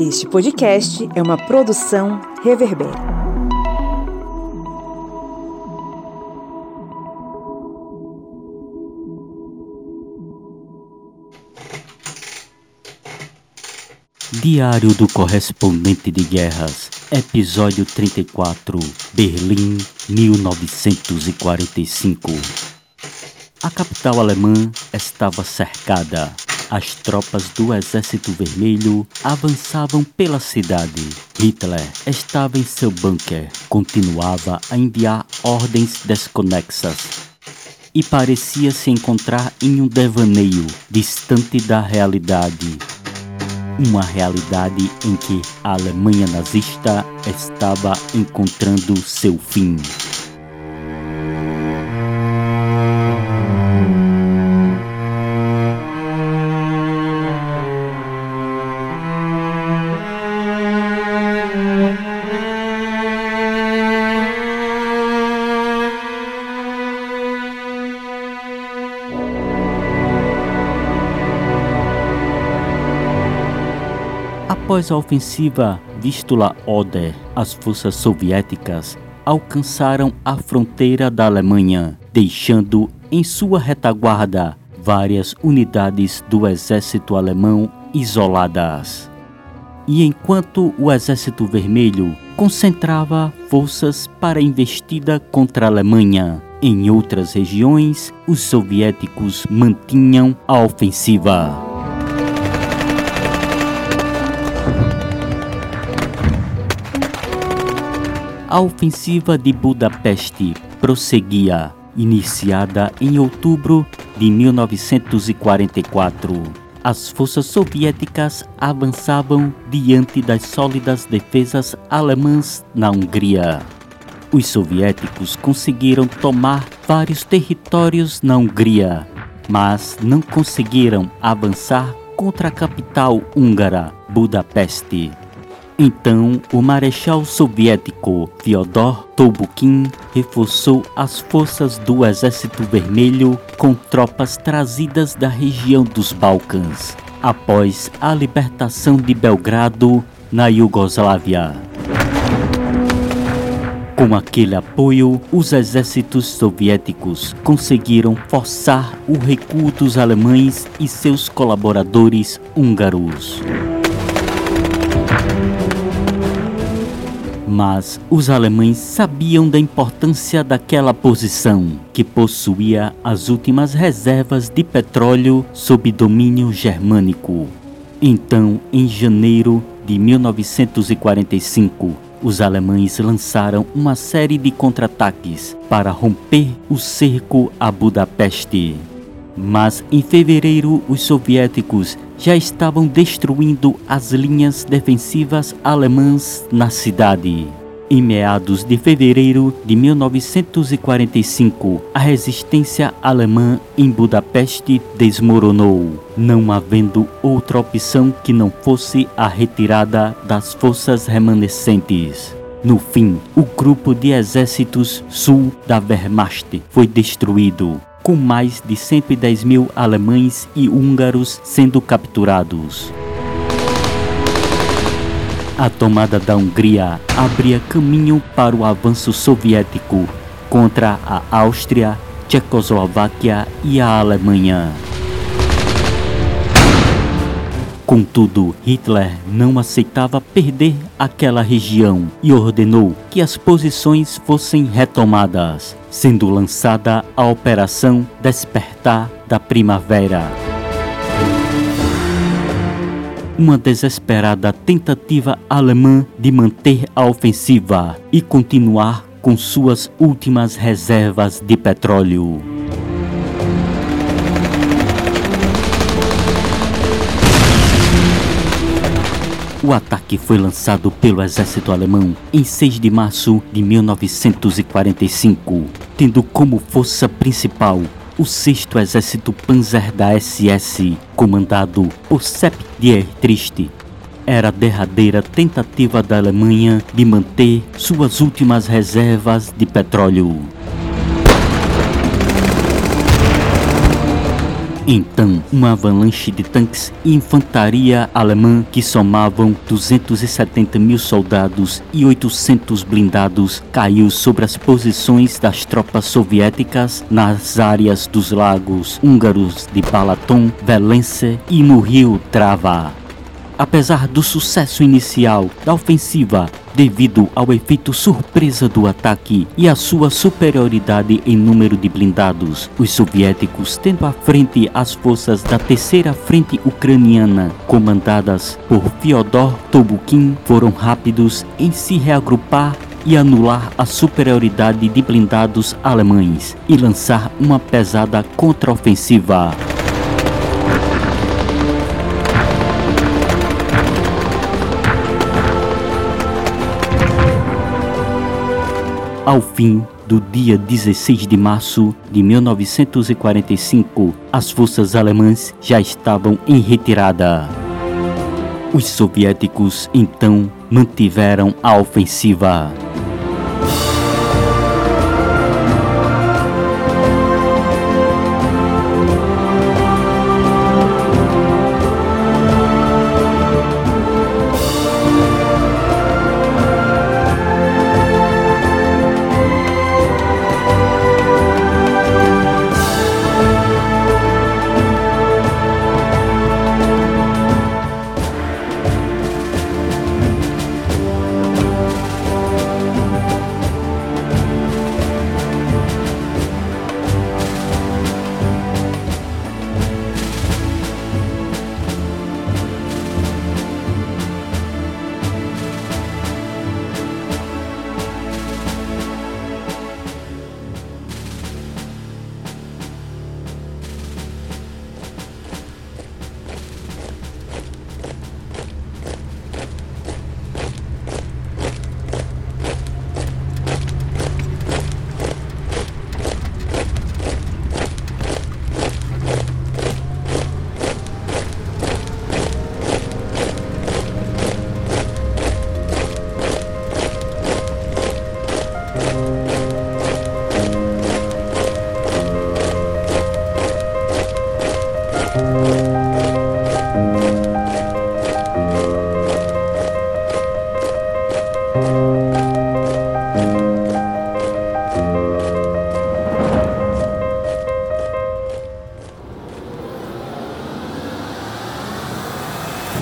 Este podcast é uma produção Reverber. Diário do Correspondente de Guerras, Episódio 34, Berlim, 1945. A capital alemã estava cercada. As tropas do Exército Vermelho avançavam pela cidade. Hitler estava em seu bunker, continuava a enviar ordens desconexas e parecia se encontrar em um devaneio distante da realidade. Uma realidade em que a Alemanha nazista estava encontrando seu fim. Após a ofensiva Vistula-Oder, as forças soviéticas alcançaram a fronteira da Alemanha, deixando em sua retaguarda várias unidades do exército alemão isoladas. E enquanto o Exército Vermelho concentrava forças para a investida contra a Alemanha, em outras regiões, os soviéticos mantinham a ofensiva. A ofensiva de Budapeste prosseguia, iniciada em outubro de 1944. As forças soviéticas avançavam diante das sólidas defesas alemãs na Hungria. Os soviéticos conseguiram tomar vários territórios na Hungria, mas não conseguiram avançar contra a capital húngara, Budapeste. Então, o marechal soviético Fyodor Tobukin reforçou as forças do Exército Vermelho com tropas trazidas da região dos Balcãs, após a libertação de Belgrado na Iugoslávia. Com aquele apoio, os exércitos soviéticos conseguiram forçar o recuo dos alemães e seus colaboradores húngaros. Mas os alemães sabiam da importância daquela posição, que possuía as últimas reservas de petróleo sob domínio germânico. Então, em janeiro de 1945, os alemães lançaram uma série de contra-ataques para romper o cerco a Budapeste. Mas em fevereiro, os soviéticos já estavam destruindo as linhas defensivas alemãs na cidade. Em meados de fevereiro de 1945, a resistência alemã em Budapeste desmoronou, não havendo outra opção que não fosse a retirada das forças remanescentes. No fim, o grupo de exércitos sul da Wehrmacht foi destruído com mais de 110 mil alemães e húngaros sendo capturados. A tomada da Hungria abria caminho para o avanço soviético contra a Áustria, Tchecoslováquia e a Alemanha. Contudo, Hitler não aceitava perder aquela região e ordenou que as posições fossem retomadas, sendo lançada a Operação Despertar da Primavera. Uma desesperada tentativa alemã de manter a ofensiva e continuar com suas últimas reservas de petróleo. O ataque foi lançado pelo exército alemão em 6 de março de 1945, tendo como força principal o 6 Exército Panzer da SS, comandado por Sepp Dietrich. Era a derradeira tentativa da Alemanha de manter suas últimas reservas de petróleo. Então, uma avalanche de tanques e infantaria alemã que somavam 270 mil soldados e 800 blindados caiu sobre as posições das tropas soviéticas nas áreas dos lagos húngaros de Balaton, Velence e no rio Trava. Apesar do sucesso inicial da ofensiva, devido ao efeito surpresa do ataque e à sua superioridade em número de blindados, os soviéticos tendo à frente as forças da Terceira Frente Ucraniana, comandadas por Fyodor Tobukin, foram rápidos em se reagrupar e anular a superioridade de blindados alemães e lançar uma pesada contraofensiva. Ao fim do dia 16 de março de 1945, as forças alemãs já estavam em retirada. Os soviéticos então mantiveram a ofensiva.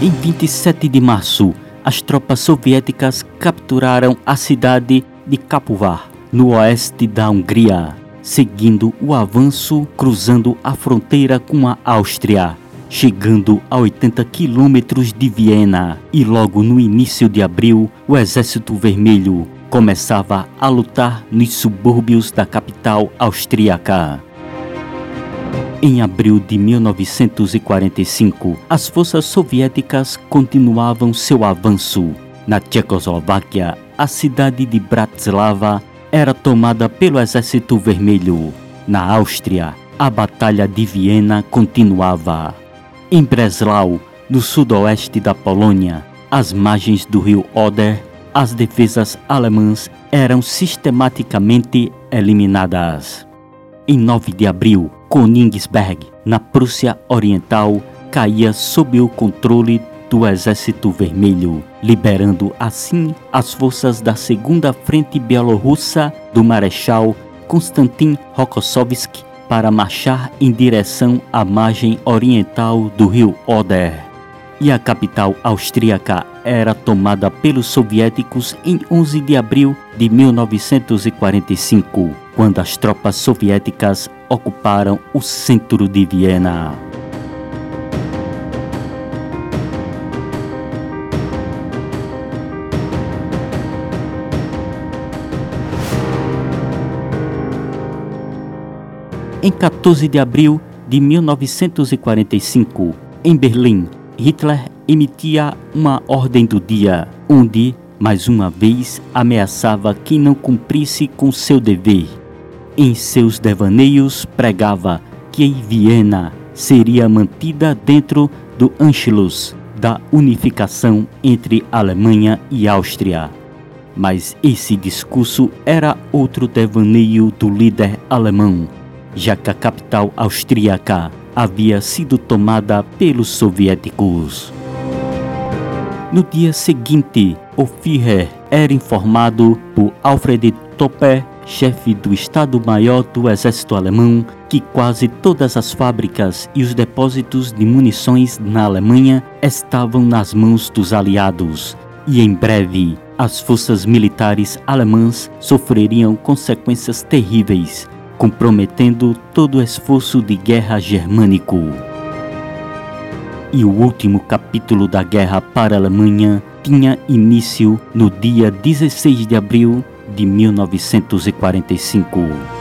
Em 27 de março, as tropas soviéticas capturaram a cidade de Kapovar, no oeste da Hungria, seguindo o avanço cruzando a fronteira com a Áustria, chegando a 80 quilômetros de Viena. E logo no início de abril, o Exército Vermelho começava a lutar nos subúrbios da capital austríaca. Em abril de 1945, as forças soviéticas continuavam seu avanço. Na Tchecoslováquia, a cidade de Bratislava era tomada pelo Exército Vermelho. Na Áustria, a Batalha de Viena continuava. Em Breslau, no sudoeste da Polônia, às margens do rio Oder, as defesas alemãs eram sistematicamente eliminadas. Em 9 de abril, Königsberg, na Prússia Oriental, caía sob o controle do Exército Vermelho, liberando assim as forças da Segunda Frente Bielorrussa do Marechal Konstantin Rokossovski para marchar em direção à margem oriental do rio Oder. E a capital austríaca era tomada pelos soviéticos em 11 de abril de 1945, quando as tropas soviéticas ocuparam o centro de Viena. Em 14 de abril de 1945, em Berlim, Hitler emitia uma ordem do dia, onde, mais uma vez, ameaçava quem não cumprisse com seu dever. Em seus devaneios, pregava que em Viena seria mantida dentro do Anschluss da unificação entre Alemanha e Áustria. Mas esse discurso era outro devaneio do líder alemão, já que a capital austríaca havia sido tomada pelos soviéticos. No dia seguinte, o Führer era informado por Alfred Topper, chefe do Estado-Maior do Exército Alemão, que quase todas as fábricas e os depósitos de munições na Alemanha estavam nas mãos dos aliados, e em breve as forças militares alemãs sofreriam consequências terríveis, comprometendo todo o esforço de guerra germânico. E o último capítulo da guerra para a Alemanha tinha início no dia 16 de abril de 1945.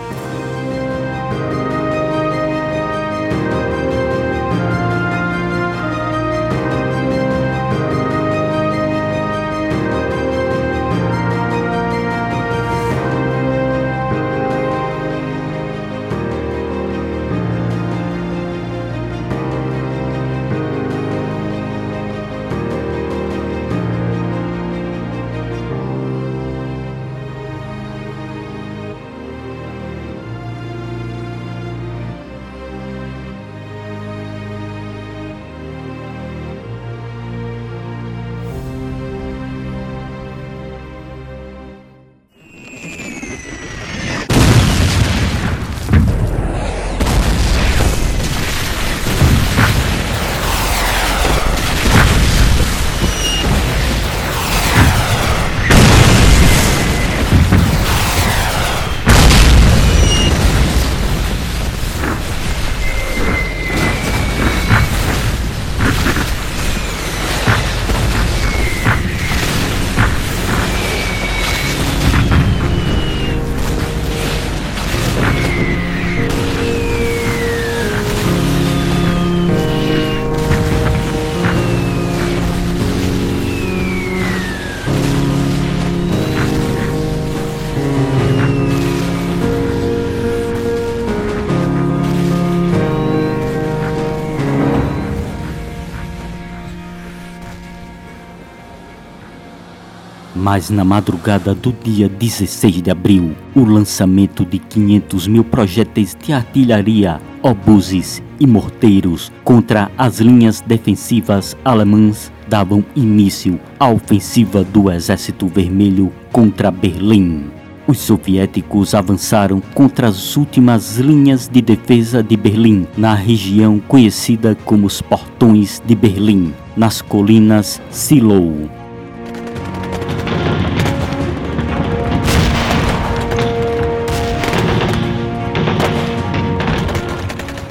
Mas na madrugada do dia 16 de abril, o lançamento de 500 mil projéteis de artilharia, obuses e morteiros contra as linhas defensivas alemãs davam início à ofensiva do Exército Vermelho contra Berlim. Os soviéticos avançaram contra as últimas linhas de defesa de Berlim, na região conhecida como os Portões de Berlim, nas colinas Silow.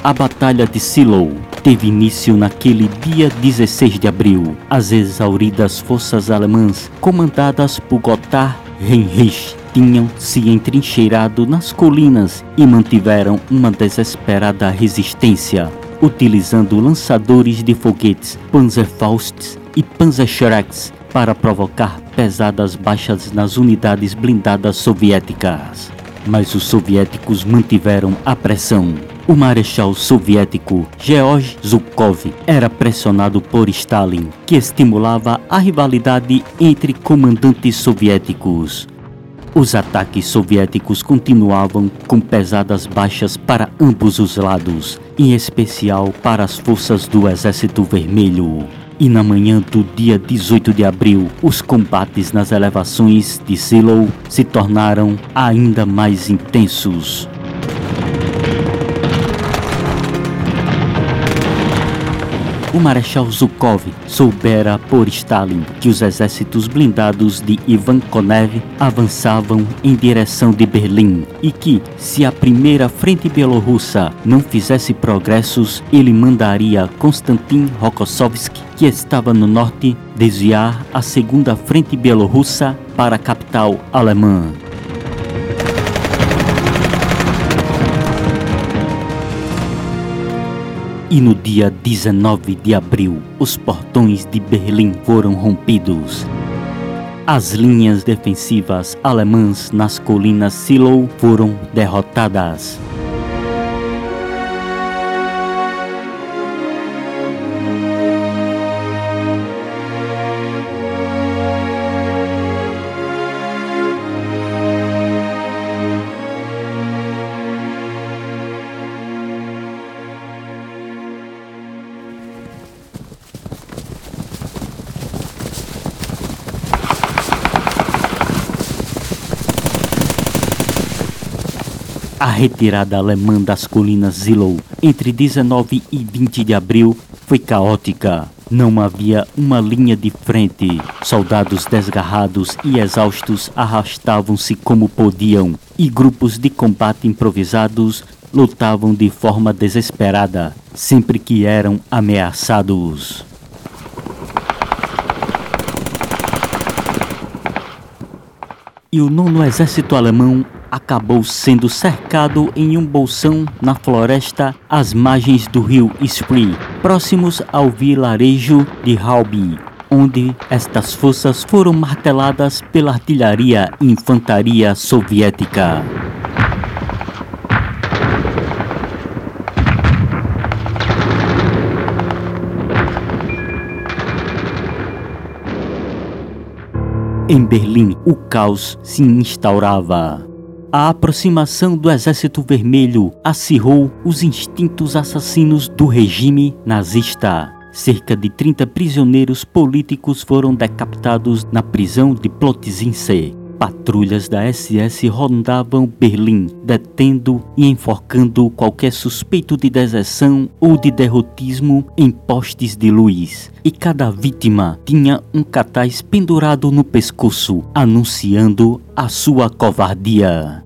A Batalha de Silow teve início naquele dia 16 de abril. As exauridas forças alemãs, comandadas por Gotthard Heinrich, tinham se entrincheirado nas colinas e mantiveram uma desesperada resistência, utilizando lançadores de foguetes Panzerfausts e Panzerschrecks para provocar pesadas baixas nas unidades blindadas soviéticas. Mas os soviéticos mantiveram a pressão o marechal soviético George Zhukov era pressionado por Stalin, que estimulava a rivalidade entre comandantes soviéticos. Os ataques soviéticos continuavam com pesadas baixas para ambos os lados, em especial para as forças do Exército Vermelho. E na manhã do dia 18 de abril, os combates nas elevações de Silo se tornaram ainda mais intensos. O Marechal Zhukov soubera por Stalin que os exércitos blindados de Ivan Konev avançavam em direção de Berlim e que, se a primeira frente bielorrussa não fizesse progressos, ele mandaria Konstantin Rokossovsky, que estava no norte, desviar a segunda frente bielorrussa para a capital alemã. E no dia 19 de abril, os portões de Berlim foram rompidos. As linhas defensivas alemãs nas colinas Silow foram derrotadas. Retirada alemã das colinas Zillow entre 19 e 20 de abril foi caótica. Não havia uma linha de frente. Soldados desgarrados e exaustos arrastavam-se como podiam, e grupos de combate improvisados lutavam de forma desesperada sempre que eram ameaçados. E o nono exército alemão acabou sendo cercado em um bolsão na floresta às margens do rio Spree, próximos ao vilarejo de Haubi, onde estas forças foram marteladas pela artilharia e infantaria soviética. Em Berlim, o caos se instaurava. A aproximação do Exército Vermelho acirrou os instintos assassinos do regime nazista. Cerca de 30 prisioneiros políticos foram decapitados na prisão de Plotzinse. Patrulhas da SS rondavam Berlim, detendo e enforcando qualquer suspeito de deserção ou de derrotismo em postes de luz. E cada vítima tinha um cartaz pendurado no pescoço, anunciando a sua covardia.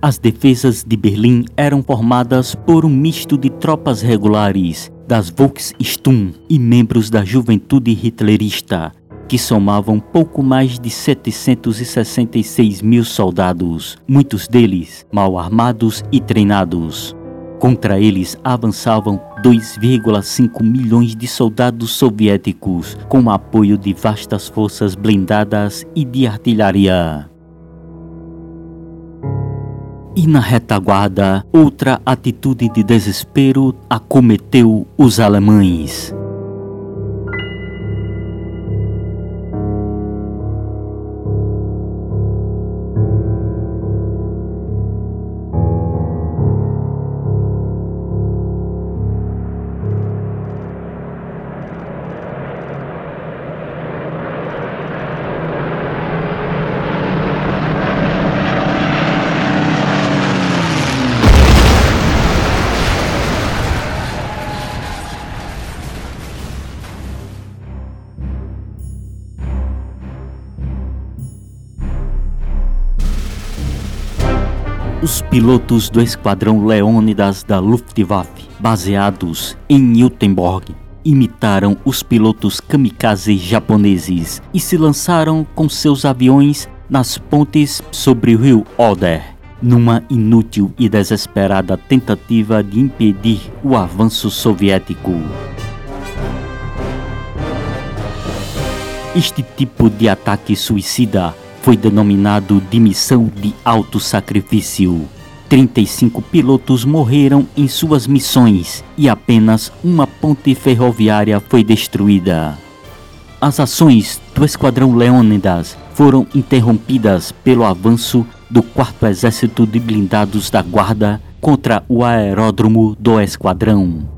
As defesas de Berlim eram formadas por um misto de tropas regulares, das Volkssturm e membros da juventude hitlerista, que somavam pouco mais de 766 mil soldados, muitos deles mal armados e treinados. Contra eles avançavam 2,5 milhões de soldados soviéticos, com apoio de vastas forças blindadas e de artilharia. E na retaguarda, outra atitude de desespero acometeu os alemães. Os pilotos do Esquadrão Leônidas da Luftwaffe, baseados em Newtenborg, imitaram os pilotos kamikazes japoneses e se lançaram com seus aviões nas pontes sobre o rio Oder, numa inútil e desesperada tentativa de impedir o avanço soviético. Este tipo de ataque suicida foi denominado de missão de alto sacrifício. 35 pilotos morreram em suas missões e apenas uma ponte ferroviária foi destruída. As ações do Esquadrão Leônidas foram interrompidas pelo avanço do 4 Exército de Blindados da Guarda contra o aeródromo do esquadrão.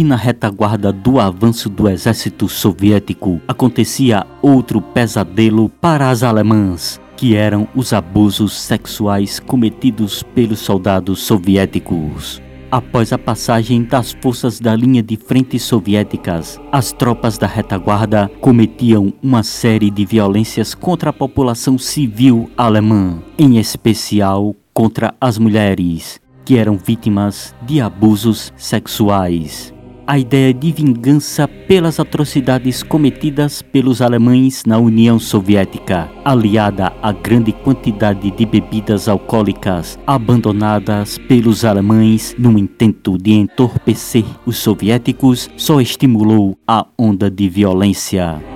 E na retaguarda do avanço do exército soviético acontecia outro pesadelo para as alemãs, que eram os abusos sexuais cometidos pelos soldados soviéticos. Após a passagem das forças da linha de frente soviéticas, as tropas da retaguarda cometiam uma série de violências contra a população civil alemã, em especial contra as mulheres, que eram vítimas de abusos sexuais a ideia de vingança pelas atrocidades cometidas pelos alemães na União Soviética, aliada à grande quantidade de bebidas alcoólicas abandonadas pelos alemães no intento de entorpecer os soviéticos, só estimulou a onda de violência.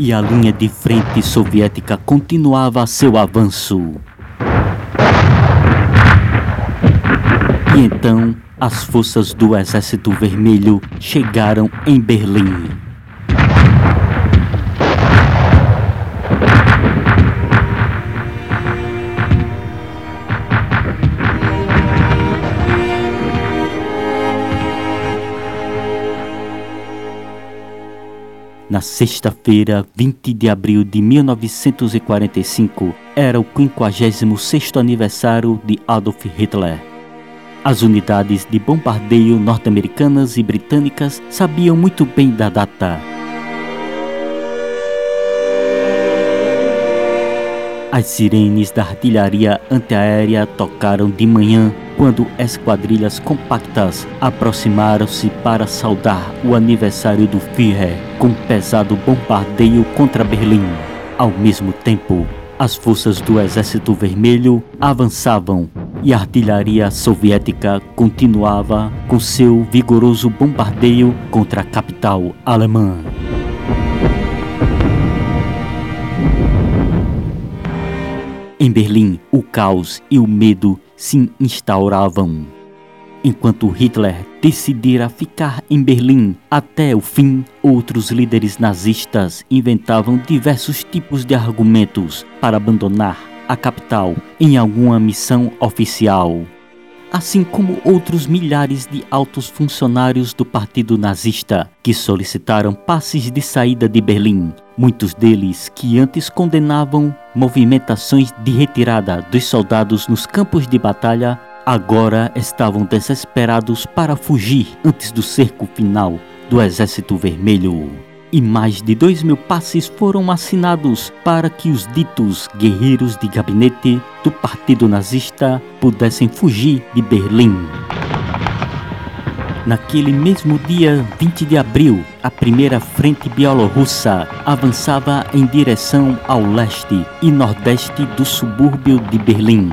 E a linha de frente soviética continuava seu avanço. E então as forças do Exército Vermelho chegaram em Berlim. Na sexta-feira, 20 de abril de 1945, era o 56º aniversário de Adolf Hitler. As unidades de bombardeio norte-americanas e britânicas sabiam muito bem da data. As sirenes da artilharia antiaérea tocaram de manhã quando esquadrilhas compactas aproximaram-se para saudar o aniversário do Führer com pesado bombardeio contra Berlim. Ao mesmo tempo, as forças do Exército Vermelho avançavam e a artilharia soviética continuava com seu vigoroso bombardeio contra a capital alemã. Em Berlim, o caos e o medo se instauravam. Enquanto Hitler decidira ficar em Berlim até o fim, outros líderes nazistas inventavam diversos tipos de argumentos para abandonar a capital em alguma missão oficial. Assim como outros milhares de altos funcionários do Partido Nazista que solicitaram passes de saída de Berlim Muitos deles, que antes condenavam movimentações de retirada dos soldados nos campos de batalha, agora estavam desesperados para fugir antes do cerco final do Exército Vermelho. E mais de dois mil passes foram assinados para que os ditos guerreiros de gabinete do Partido Nazista pudessem fugir de Berlim. Naquele mesmo dia 20 de abril, a primeira frente bielorrussa avançava em direção ao leste e nordeste do subúrbio de Berlim.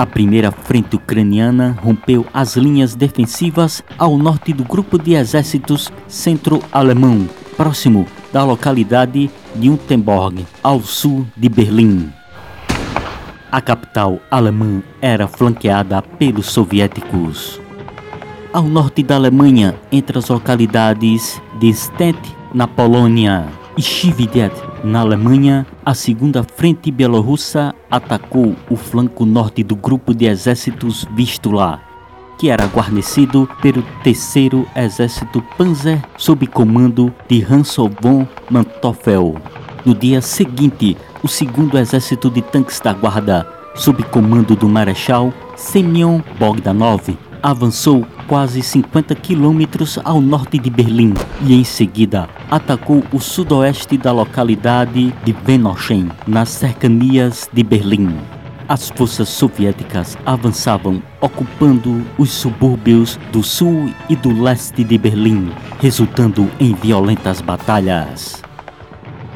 A primeira frente ucraniana rompeu as linhas defensivas ao norte do grupo de exércitos centro-alemão, próximo da localidade de Untenborg, ao sul de Berlim. A capital alemã era flanqueada pelos soviéticos. Ao norte da Alemanha, entre as localidades de Stet, na Polônia, Chividet, na Alemanha, a segunda frente bielorrussa atacou o flanco norte do grupo de exércitos Vistula, que era guarnecido pelo terceiro exército Panzer sob comando de Hans von Manteuffel. No dia seguinte, o segundo exército de tanques da guarda, sob comando do marechal Semyon Bogdanov, avançou quase 50 quilômetros ao norte de Berlim e em seguida atacou o sudoeste da localidade de Venochen, nas cercanias de Berlim. As forças soviéticas avançavam, ocupando os subúrbios do sul e do leste de Berlim, resultando em violentas batalhas.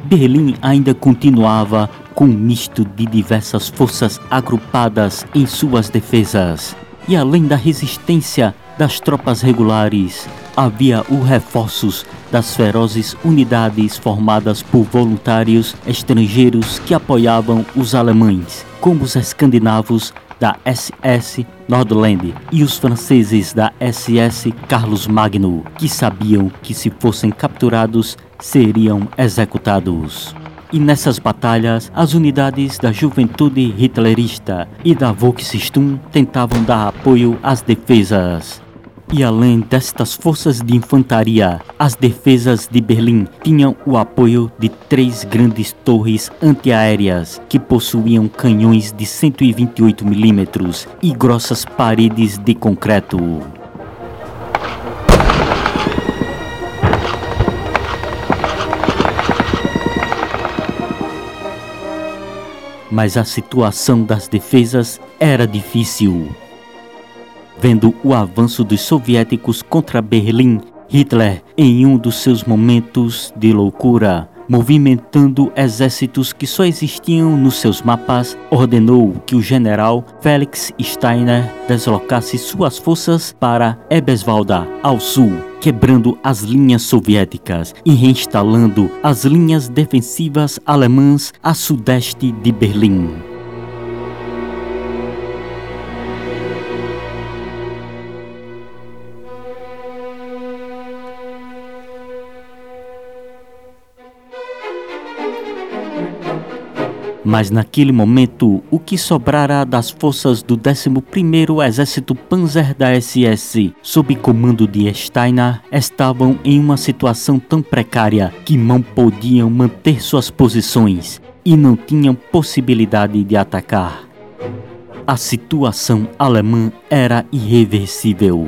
Berlim ainda continuava com um misto de diversas forças agrupadas em suas defesas. E além da resistência das tropas regulares, havia os reforços das ferozes unidades formadas por voluntários estrangeiros que apoiavam os alemães, como os escandinavos da SS Nordland e os franceses da SS Carlos Magno, que sabiam que se fossem capturados seriam executados. E nessas batalhas, as unidades da juventude hitlerista e da Volkssturm tentavam dar apoio às defesas. E além destas forças de infantaria, as defesas de Berlim tinham o apoio de três grandes torres antiaéreas que possuíam canhões de 128 mm e grossas paredes de concreto. Mas a situação das defesas era difícil. Vendo o avanço dos soviéticos contra Berlim, Hitler, em um dos seus momentos de loucura, movimentando exércitos que só existiam nos seus mapas, ordenou que o general Felix Steiner deslocasse suas forças para Eberswalda, ao sul, quebrando as linhas soviéticas e reinstalando as linhas defensivas alemãs a sudeste de Berlim. Mas naquele momento, o que sobrara das forças do 11º Exército Panzer da SS, sob comando de Steiner, estavam em uma situação tão precária que não podiam manter suas posições e não tinham possibilidade de atacar. A situação alemã era irreversível.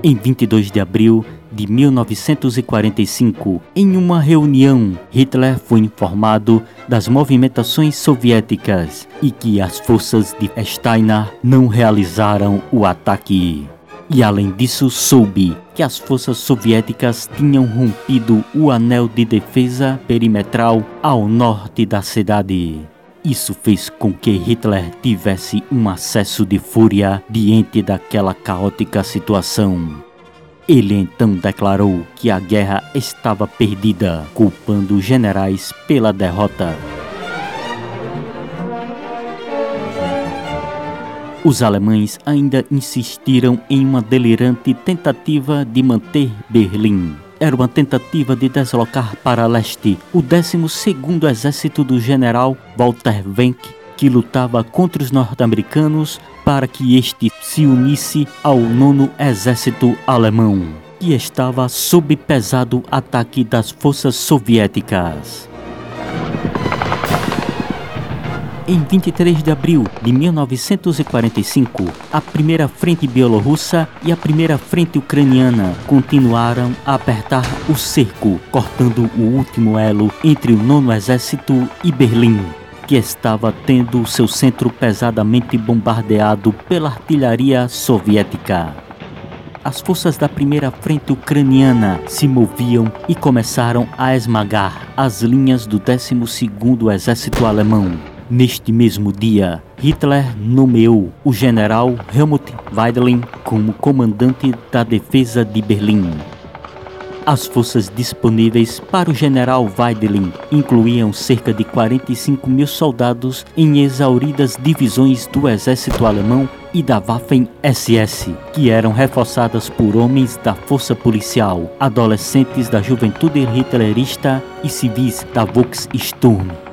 Em 22 de abril, de 1945, em uma reunião, Hitler foi informado das movimentações soviéticas e que as forças de Steiner não realizaram o ataque. E além disso, soube que as forças soviéticas tinham rompido o anel de defesa perimetral ao norte da cidade. Isso fez com que Hitler tivesse um acesso de fúria diante daquela caótica situação. Ele então declarou que a guerra estava perdida, culpando os generais pela derrota. Os alemães ainda insistiram em uma delirante tentativa de manter Berlim. Era uma tentativa de deslocar para leste o 12º Exército do general Walter Wenck, que lutava contra os norte-americanos para que este se unisse ao nono exército alemão, que estava sob pesado ataque das forças soviéticas. Em 23 de abril de 1945, a primeira frente bielorrussa e a primeira frente ucraniana continuaram a apertar o cerco, cortando o último elo entre o nono exército e Berlim que estava tendo seu centro pesadamente bombardeado pela artilharia soviética. As forças da primeira frente ucraniana se moviam e começaram a esmagar as linhas do 12º Exército Alemão. Neste mesmo dia, Hitler nomeou o general Helmut Weidling como comandante da defesa de Berlim. As forças disponíveis para o general Weidelin incluíam cerca de 45 mil soldados em exauridas divisões do exército alemão e da Waffen-SS, que eram reforçadas por homens da força policial, adolescentes da juventude hitlerista e civis da Volkssturm.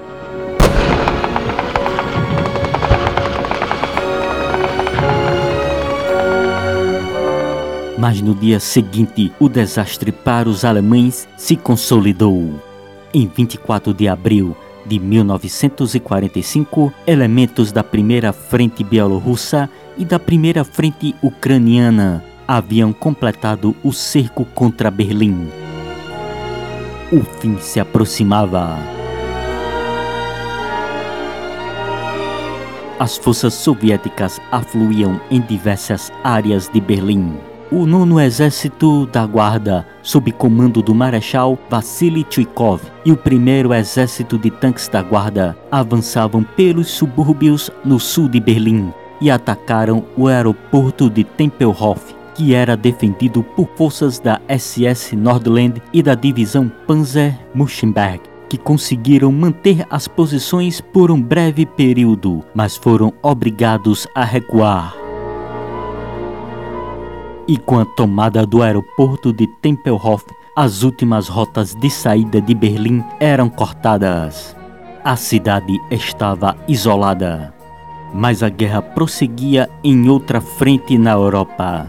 Mas no dia seguinte, o desastre para os alemães se consolidou. Em 24 de abril de 1945, elementos da primeira frente bielorrussa e da primeira frente ucraniana haviam completado o cerco contra Berlim. O fim se aproximava. As forças soviéticas afluíam em diversas áreas de Berlim o nono exército da guarda, sob comando do marechal Vassili Chuikov, e o primeiro exército de tanques da guarda avançavam pelos subúrbios no sul de Berlim e atacaram o aeroporto de Tempelhof, que era defendido por forças da SS Nordland e da divisão Panzer Muschenberg que conseguiram manter as posições por um breve período, mas foram obrigados a recuar e com a tomada do aeroporto de Tempelhof, as últimas rotas de saída de Berlim eram cortadas. A cidade estava isolada, mas a guerra prosseguia em outra frente na Europa.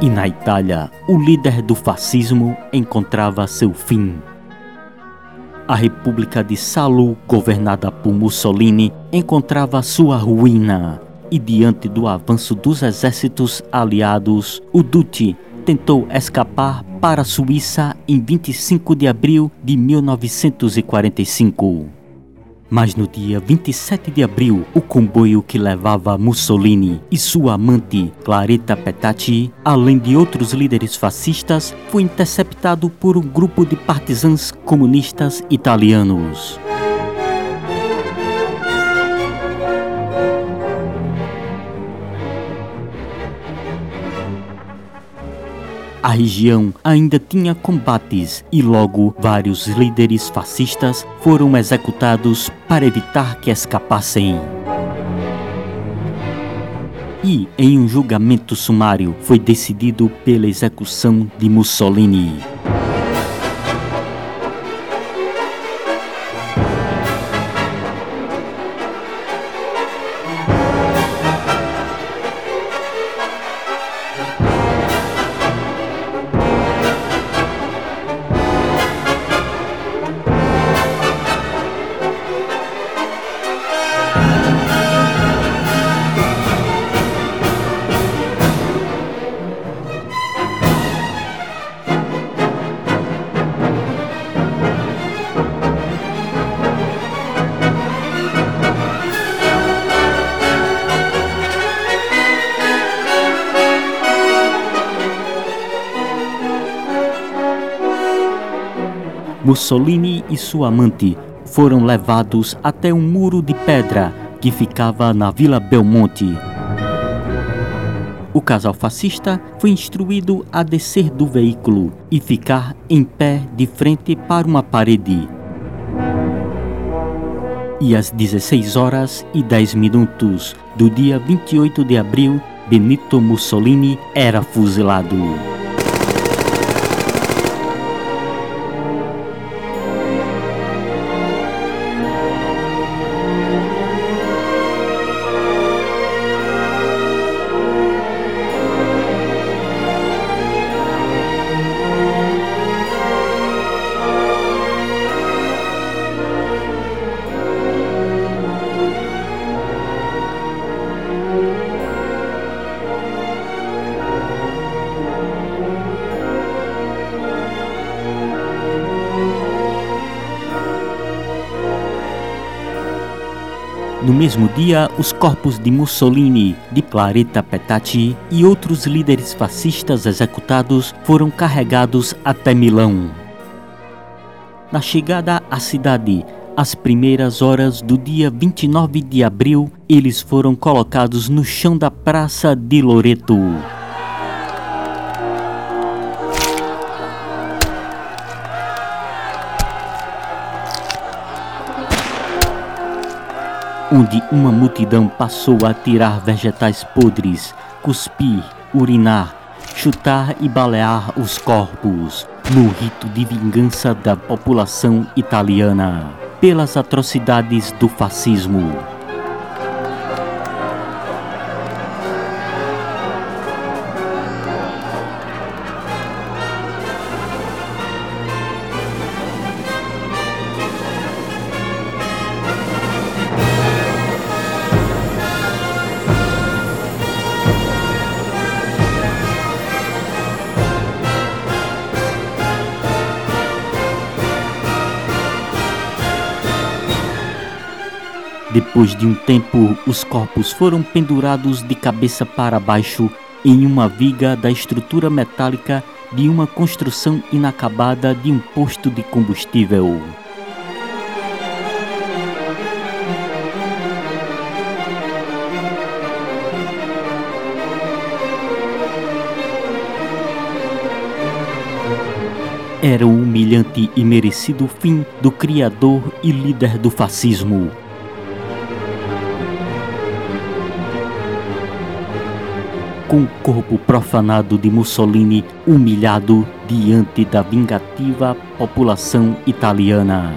E na Itália, o líder do fascismo encontrava seu fim. A República de Salù, governada por Mussolini, encontrava sua ruína e diante do avanço dos exércitos aliados, o Dutti tentou escapar para a Suíça em 25 de abril de 1945. Mas no dia 27 de abril, o comboio que levava Mussolini e sua amante Claretta Petacci, além de outros líderes fascistas, foi interceptado por um grupo de partisãs comunistas italianos. A região ainda tinha combates e logo vários líderes fascistas foram executados para evitar que escapassem. E, em um julgamento sumário, foi decidido pela execução de Mussolini. Mussolini e sua amante foram levados até um muro de pedra que ficava na Vila Belmonte. O casal fascista foi instruído a descer do veículo e ficar em pé de frente para uma parede. E às 16 horas e 10 minutos do dia 28 de abril, Benito Mussolini era fuzilado. Mesmo dia, os corpos de Mussolini, de Claretta Petacci e outros líderes fascistas executados foram carregados até Milão. Na chegada à cidade, às primeiras horas do dia 29 de abril, eles foram colocados no chão da Praça de Loreto. Onde uma multidão passou a tirar vegetais podres, cuspir, urinar, chutar e balear os corpos, no rito de vingança da população italiana pelas atrocidades do fascismo. Depois de um tempo, os corpos foram pendurados de cabeça para baixo em uma viga da estrutura metálica de uma construção inacabada de um posto de combustível. Era o humilhante e merecido fim do criador e líder do fascismo. Com o corpo profanado de Mussolini humilhado diante da vingativa população italiana.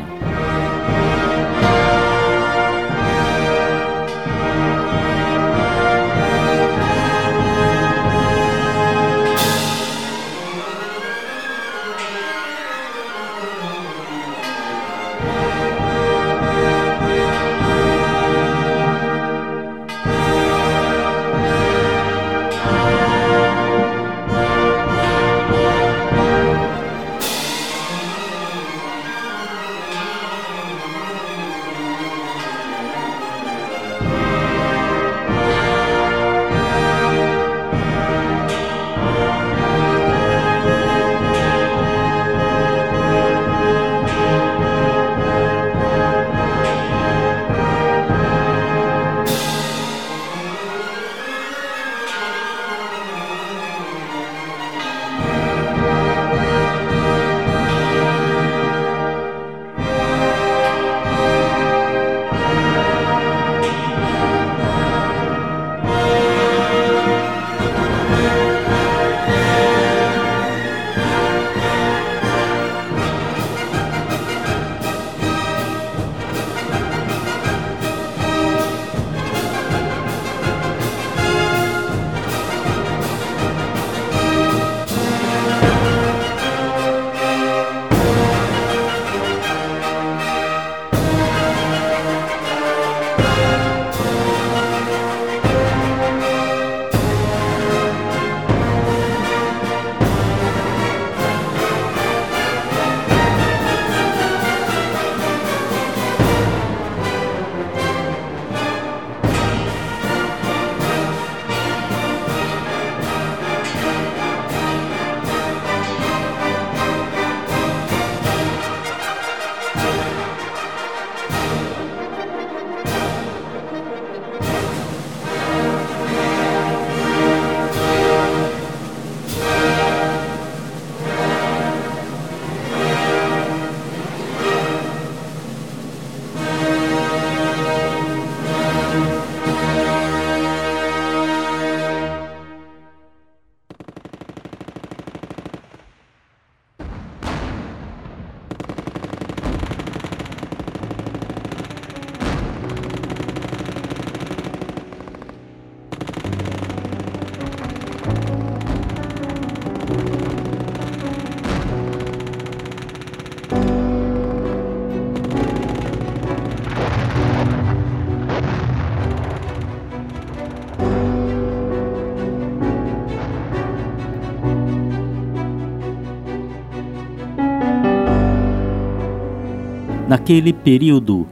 Naquele período,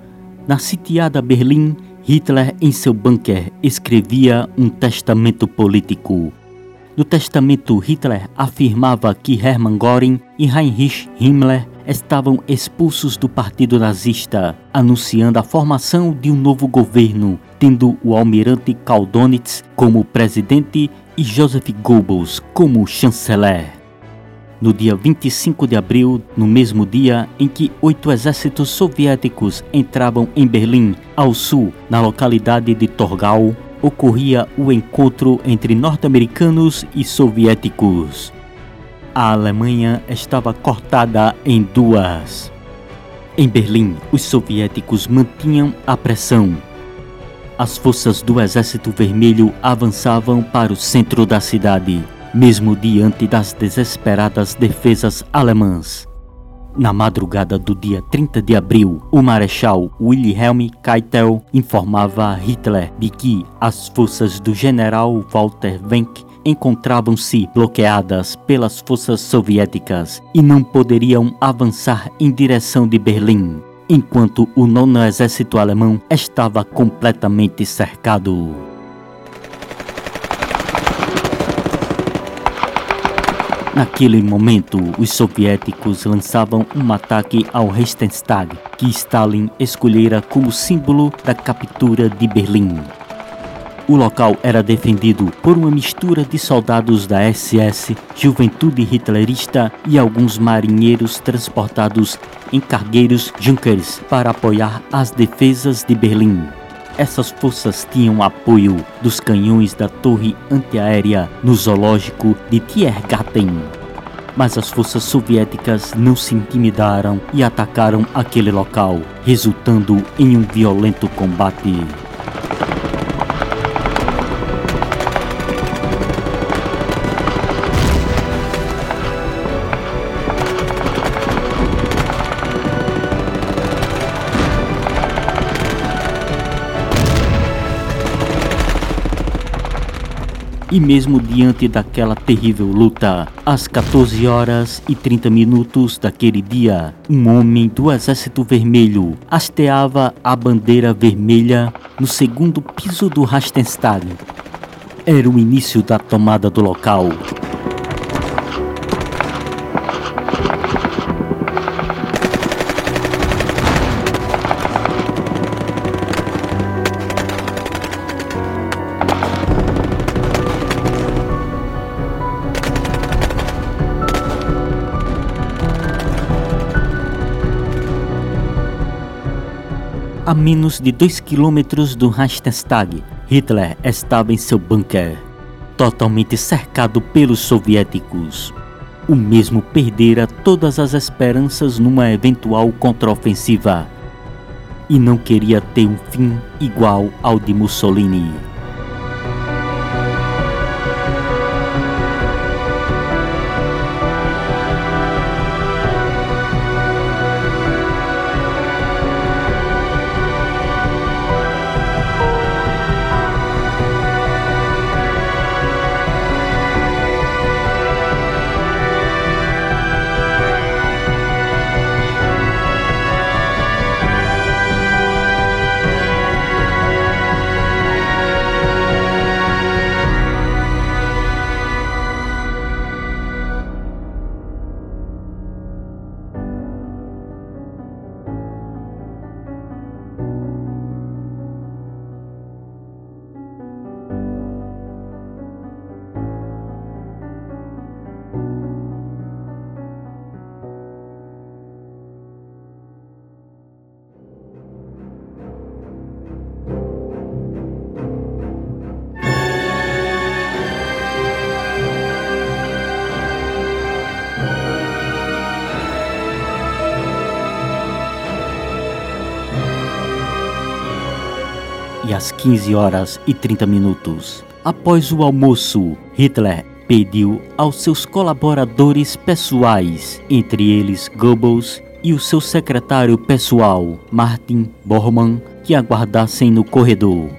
na sitiada Berlim, Hitler, em seu bunker, escrevia um testamento político. No testamento, Hitler afirmava que Hermann Göring e Heinrich Himmler estavam expulsos do partido nazista, anunciando a formação de um novo governo, tendo o almirante Kaldonitz como presidente e Joseph Goebbels como chanceler no dia 25 de abril, no mesmo dia em que oito exércitos soviéticos entravam em Berlim, ao sul, na localidade de Torgau, ocorria o encontro entre norte-americanos e soviéticos. A Alemanha estava cortada em duas. Em Berlim, os soviéticos mantinham a pressão. As forças do Exército Vermelho avançavam para o centro da cidade mesmo diante das desesperadas defesas alemãs. Na madrugada do dia 30 de abril, o marechal Wilhelm Keitel informava a Hitler de que as forças do general Walter Wenck encontravam-se bloqueadas pelas forças soviéticas e não poderiam avançar em direção de Berlim, enquanto o nono exército alemão estava completamente cercado. Naquele momento, os soviéticos lançavam um ataque ao Reichstag, que Stalin escolhera como símbolo da captura de Berlim. O local era defendido por uma mistura de soldados da SS, juventude hitlerista e alguns marinheiros transportados em cargueiros Junkers para apoiar as defesas de Berlim. Essas forças tinham apoio dos canhões da torre antiaérea no zoológico de Tiergarten. Mas as forças soviéticas não se intimidaram e atacaram aquele local, resultando em um violento combate. E mesmo diante daquela terrível luta, às 14 horas e 30 minutos daquele dia, um homem do Exército Vermelho hasteava a bandeira vermelha no segundo piso do Rastenstag. Era o início da tomada do local. A menos de dois quilômetros do Reichstag, Hitler estava em seu bunker, totalmente cercado pelos soviéticos. O mesmo perdera todas as esperanças numa eventual contraofensiva e não queria ter um fim igual ao de Mussolini. Às 15 horas e 30 minutos. Após o almoço, Hitler pediu aos seus colaboradores pessoais, entre eles Goebbels e o seu secretário pessoal, Martin Bormann, que aguardassem no corredor.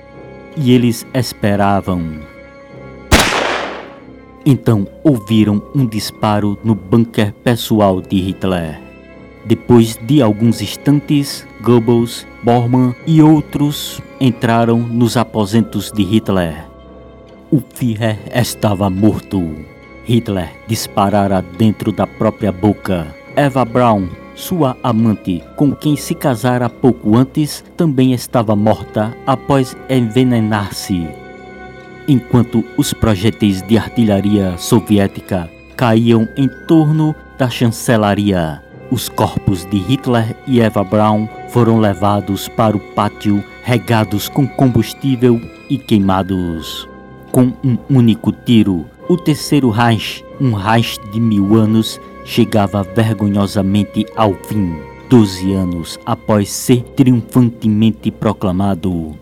E eles esperavam. Então ouviram um disparo no bunker pessoal de Hitler. Depois de alguns instantes, Goebbels, Bormann e outros entraram nos aposentos de Hitler. O Führer estava morto. Hitler disparara dentro da própria boca. Eva Braun, sua amante, com quem se casara pouco antes, também estava morta após envenenar-se. Enquanto os projéteis de artilharia soviética caíam em torno da chancelaria, os corpos de Hitler e Eva Braun foram levados para o pátio regados com combustível e queimados. Com um único tiro, o terceiro Reich, um Reich de mil anos, chegava vergonhosamente ao fim, doze anos após ser triunfantemente proclamado.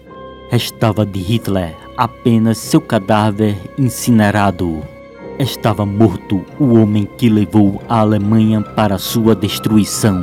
Restava de Hitler apenas seu cadáver incinerado. Estava morto o homem que levou a Alemanha para sua destruição.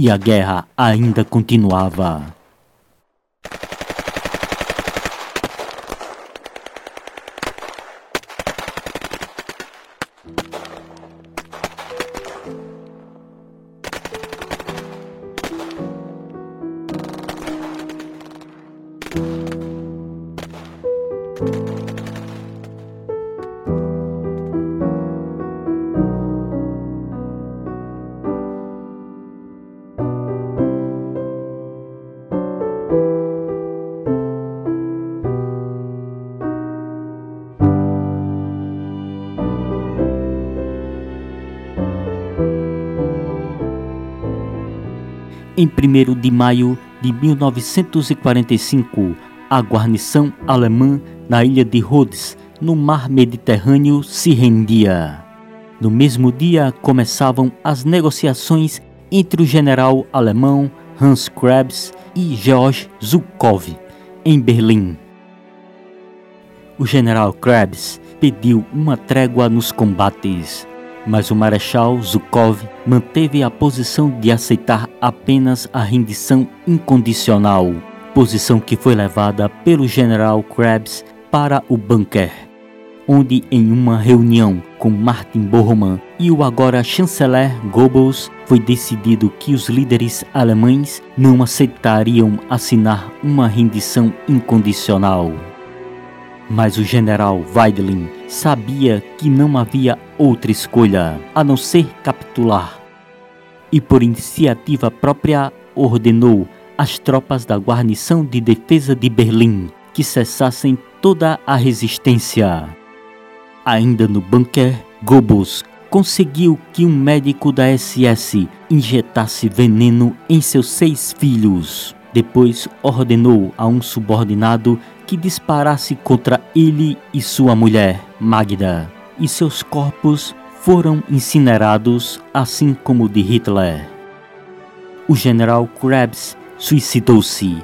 E a guerra ainda continuava. 1 de maio de 1945, a guarnição alemã na ilha de Rhodes, no mar Mediterrâneo, se rendia. No mesmo dia começavam as negociações entre o general alemão Hans Krebs e Georg Zhukov, em Berlim. O general Krebs pediu uma trégua nos combates, mas o Marechal Zhukov manteve a posição de aceitar apenas a rendição incondicional, posição que foi levada pelo general Krebs para o bunker, onde em uma reunião com Martin Bormann e o agora chanceler Goebbels foi decidido que os líderes alemães não aceitariam assinar uma rendição incondicional. Mas o general Weidling sabia que não havia outra escolha a não ser capitular. E por iniciativa própria ordenou às tropas da guarnição de defesa de Berlim que cessassem toda a resistência. Ainda no bunker, Goebbels conseguiu que um médico da SS injetasse veneno em seus seis filhos. Depois ordenou a um subordinado que disparasse contra ele e sua mulher, Magda, e seus corpos foram incinerados, assim como o de Hitler. O general Krebs suicidou-se.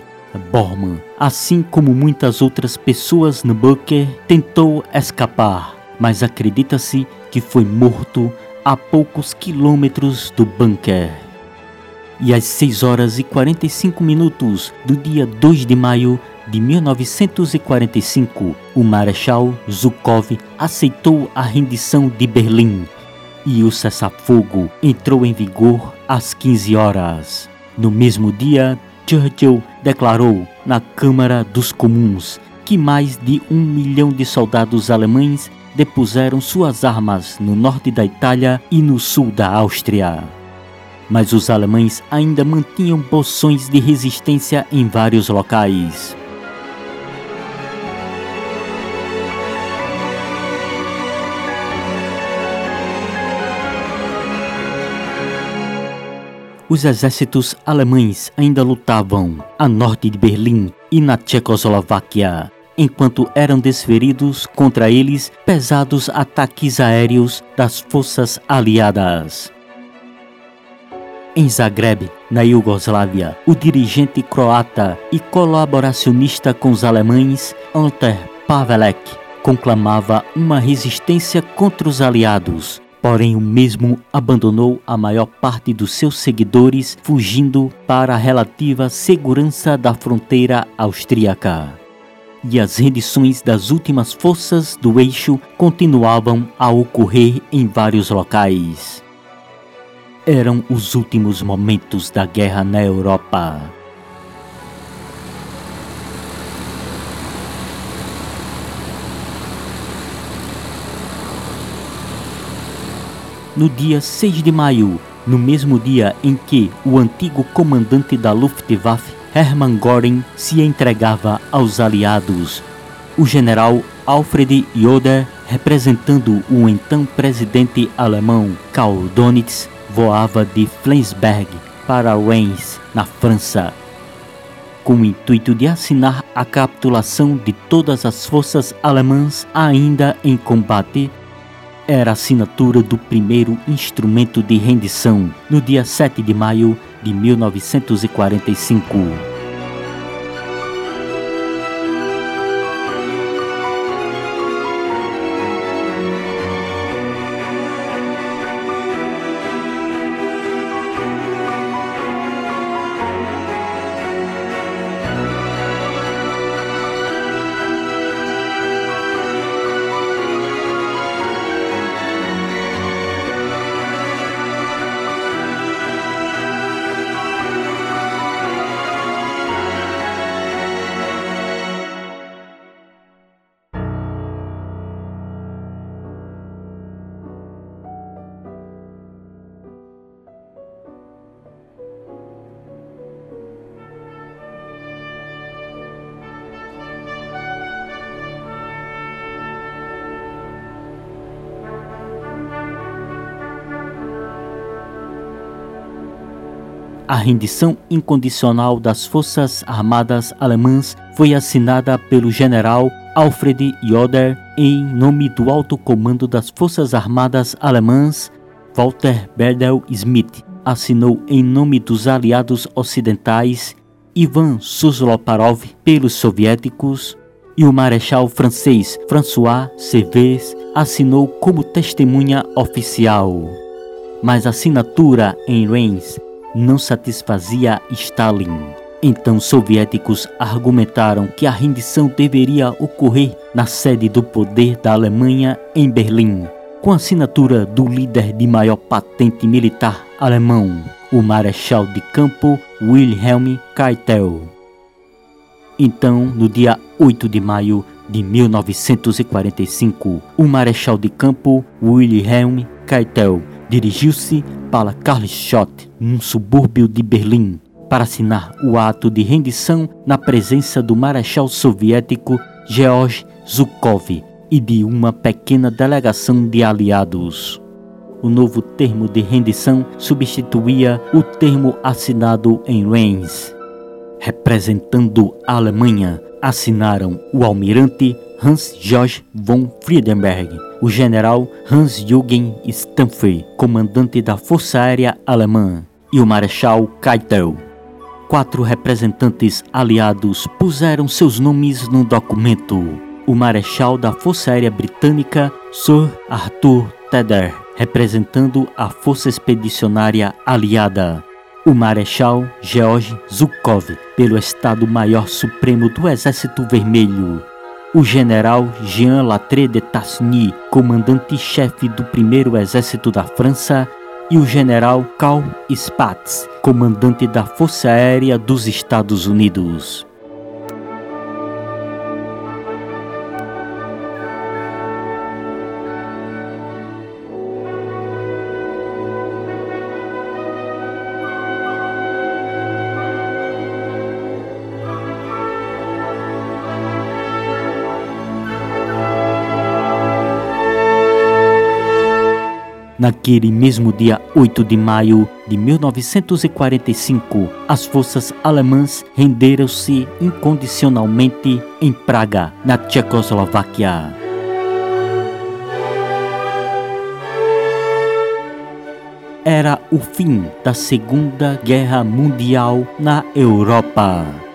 Bormann, assim como muitas outras pessoas no bunker, tentou escapar, mas acredita-se que foi morto a poucos quilômetros do bunker. E às 6 horas e 45 minutos do dia 2 de maio de 1945, o Marechal Zhukov aceitou a rendição de Berlim e o cessar-fogo entrou em vigor às 15 horas. No mesmo dia, Churchill declarou na Câmara dos Comuns que mais de um milhão de soldados alemães depuseram suas armas no norte da Itália e no sul da Áustria. Mas os alemães ainda mantinham poções de resistência em vários locais. Os exércitos alemães ainda lutavam a norte de Berlim e na Tchecoslováquia, enquanto eram desferidos contra eles pesados ataques aéreos das forças aliadas. Em Zagreb, na Iugoslávia, o dirigente croata e colaboracionista com os alemães, Ante Pavelek, conclamava uma resistência contra os aliados, Porém, o mesmo abandonou a maior parte dos seus seguidores, fugindo para a relativa segurança da fronteira austríaca. E as rendições das últimas forças do eixo continuavam a ocorrer em vários locais. Eram os últimos momentos da guerra na Europa. no dia 6 de maio, no mesmo dia em que o antigo comandante da Luftwaffe, Hermann Göring, se entregava aos aliados. O general Alfred Joder, representando o então presidente alemão Karl Donitz, voava de Flensburg para Reims, na França, com o intuito de assinar a capitulação de todas as forças alemãs ainda em combate era assinatura do primeiro instrumento de rendição no dia 7 de maio de 1945. A rendição incondicional das Forças Armadas Alemãs foi assinada pelo general Alfred Joder em nome do alto comando das Forças Armadas Alemãs. Walter Berdel Smith assinou em nome dos aliados ocidentais Ivan Susloparov pelos soviéticos e o marechal francês François Cevez assinou como testemunha oficial. Mas a assinatura em Reims não satisfazia Stalin. Então, os soviéticos argumentaram que a rendição deveria ocorrer na sede do poder da Alemanha em Berlim, com a assinatura do líder de maior patente militar alemão, o marechal de campo Wilhelm Keitel. Então, no dia 8 de maio de 1945, o marechal de campo Wilhelm Keitel dirigiu-se para Karlstadt, num subúrbio de Berlim, para assinar o ato de rendição na presença do marechal soviético George Zhukov e de uma pequena delegação de aliados. O novo termo de rendição substituía o termo assinado em Reims. Representando a Alemanha, assinaram o almirante Hans-Georg von Friedenberg, o general Hans-Jürgen Stampfer, comandante da Força Aérea Alemã, e o marechal Keitel. Quatro representantes aliados puseram seus nomes no documento. o marechal da Força Aérea Britânica Sir Arthur Tedder, representando a Força Expedicionária Aliada, o Marechal George Zhukov, pelo Estado-Maior Supremo do Exército Vermelho, o General Jean Latre de Tassigny, comandante-chefe do Primeiro Exército da França, e o General Carl Spaatz, comandante da Força Aérea dos Estados Unidos. Naquele mesmo dia 8 de maio de 1945, as forças alemãs renderam-se incondicionalmente em Praga, na Tchecoslováquia. Era o fim da Segunda Guerra Mundial na Europa.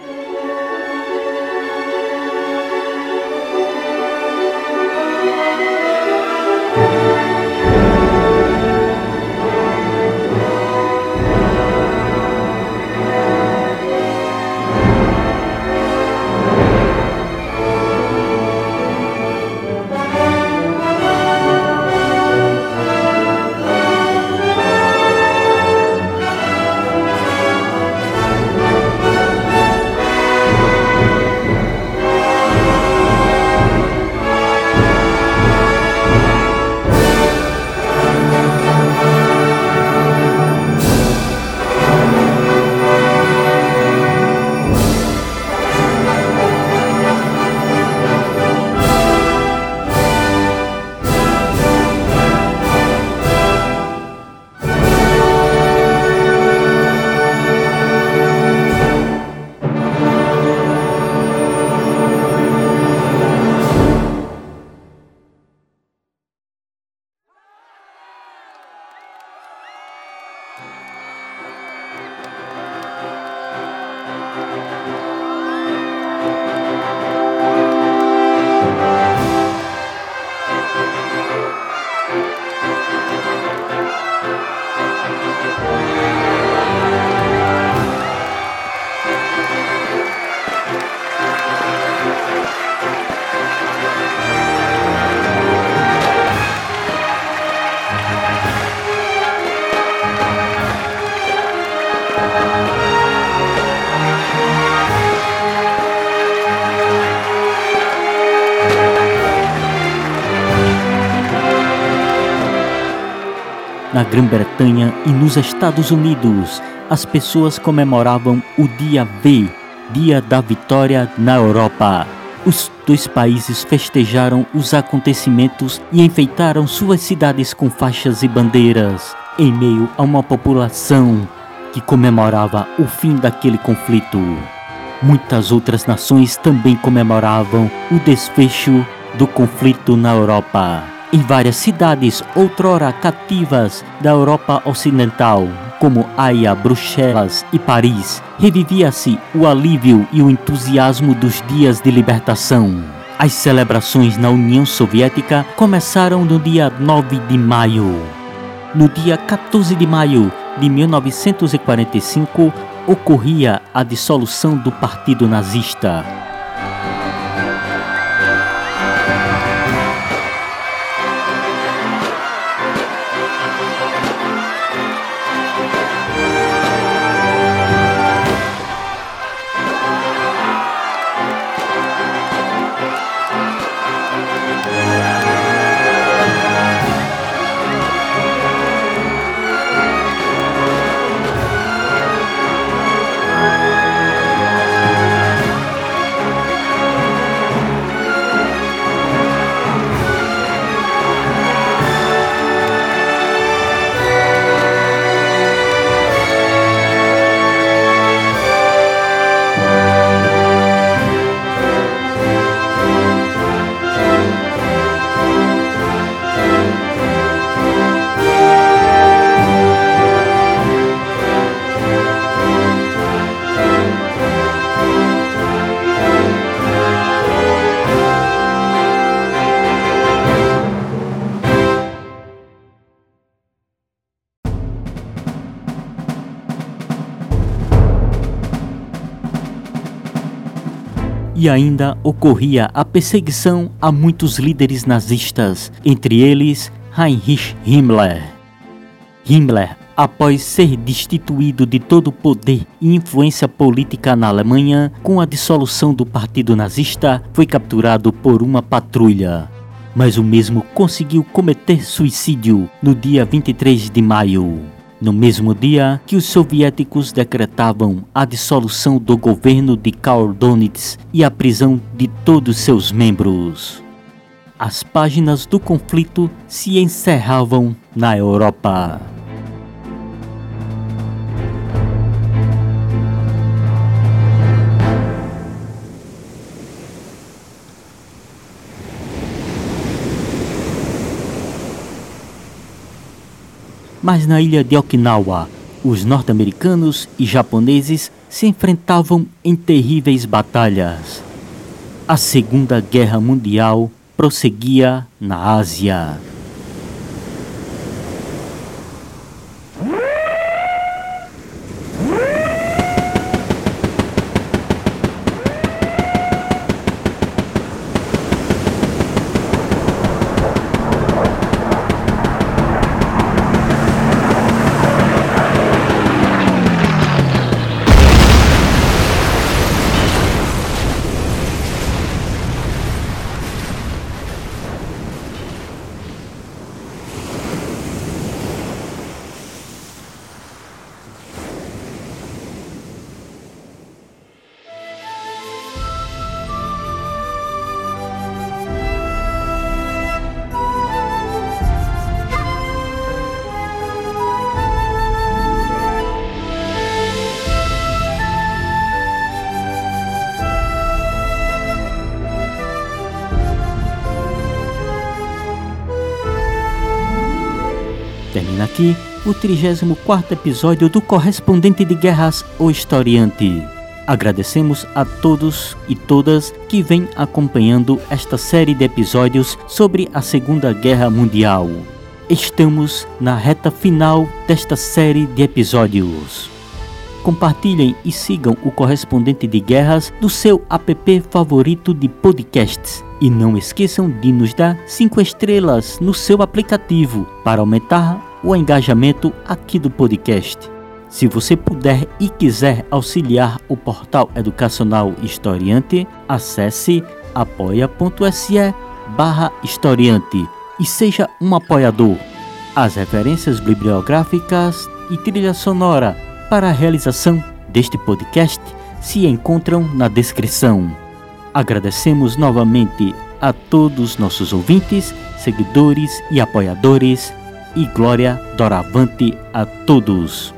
Grã-Bretanha e nos Estados Unidos, as pessoas comemoravam o Dia V, Dia da Vitória na Europa. Os dois países festejaram os acontecimentos e enfeitaram suas cidades com faixas e bandeiras, em meio a uma população que comemorava o fim daquele conflito. Muitas outras nações também comemoravam o desfecho do conflito na Europa. Em várias cidades outrora cativas da Europa Ocidental, como Haia, Bruxelas e Paris, revivia-se o alívio e o entusiasmo dos dias de libertação. As celebrações na União Soviética começaram no dia 9 de maio. No dia 14 de maio de 1945, ocorria a dissolução do Partido Nazista. E ainda ocorria a perseguição a muitos líderes nazistas, entre eles Heinrich Himmler. Himmler, após ser destituído de todo o poder e influência política na Alemanha com a dissolução do Partido Nazista, foi capturado por uma patrulha. Mas o mesmo conseguiu cometer suicídio no dia 23 de maio no mesmo dia que os soviéticos decretavam a dissolução do governo de Karl Donitz e a prisão de todos seus membros. As páginas do conflito se encerravam na Europa. Mas na ilha de Okinawa, os norte-americanos e japoneses se enfrentavam em terríveis batalhas. A Segunda Guerra Mundial prosseguia na Ásia. 34º episódio do Correspondente de Guerras, o Historiante. Agradecemos a todos e todas que vêm acompanhando esta série de episódios sobre a Segunda Guerra Mundial. Estamos na reta final desta série de episódios. Compartilhem e sigam o correspondente de guerras do seu app favorito de podcasts. E não esqueçam de nos dar 5 estrelas no seu aplicativo para aumentar o engajamento aqui do podcast. Se você puder e quiser auxiliar o portal educacional Historiante, acesse apoia.se barra historiante e seja um apoiador. As referências bibliográficas e trilha sonora para a realização deste podcast se encontram na descrição. Agradecemos novamente a todos nossos ouvintes, seguidores e apoiadores e glória doravante a todos.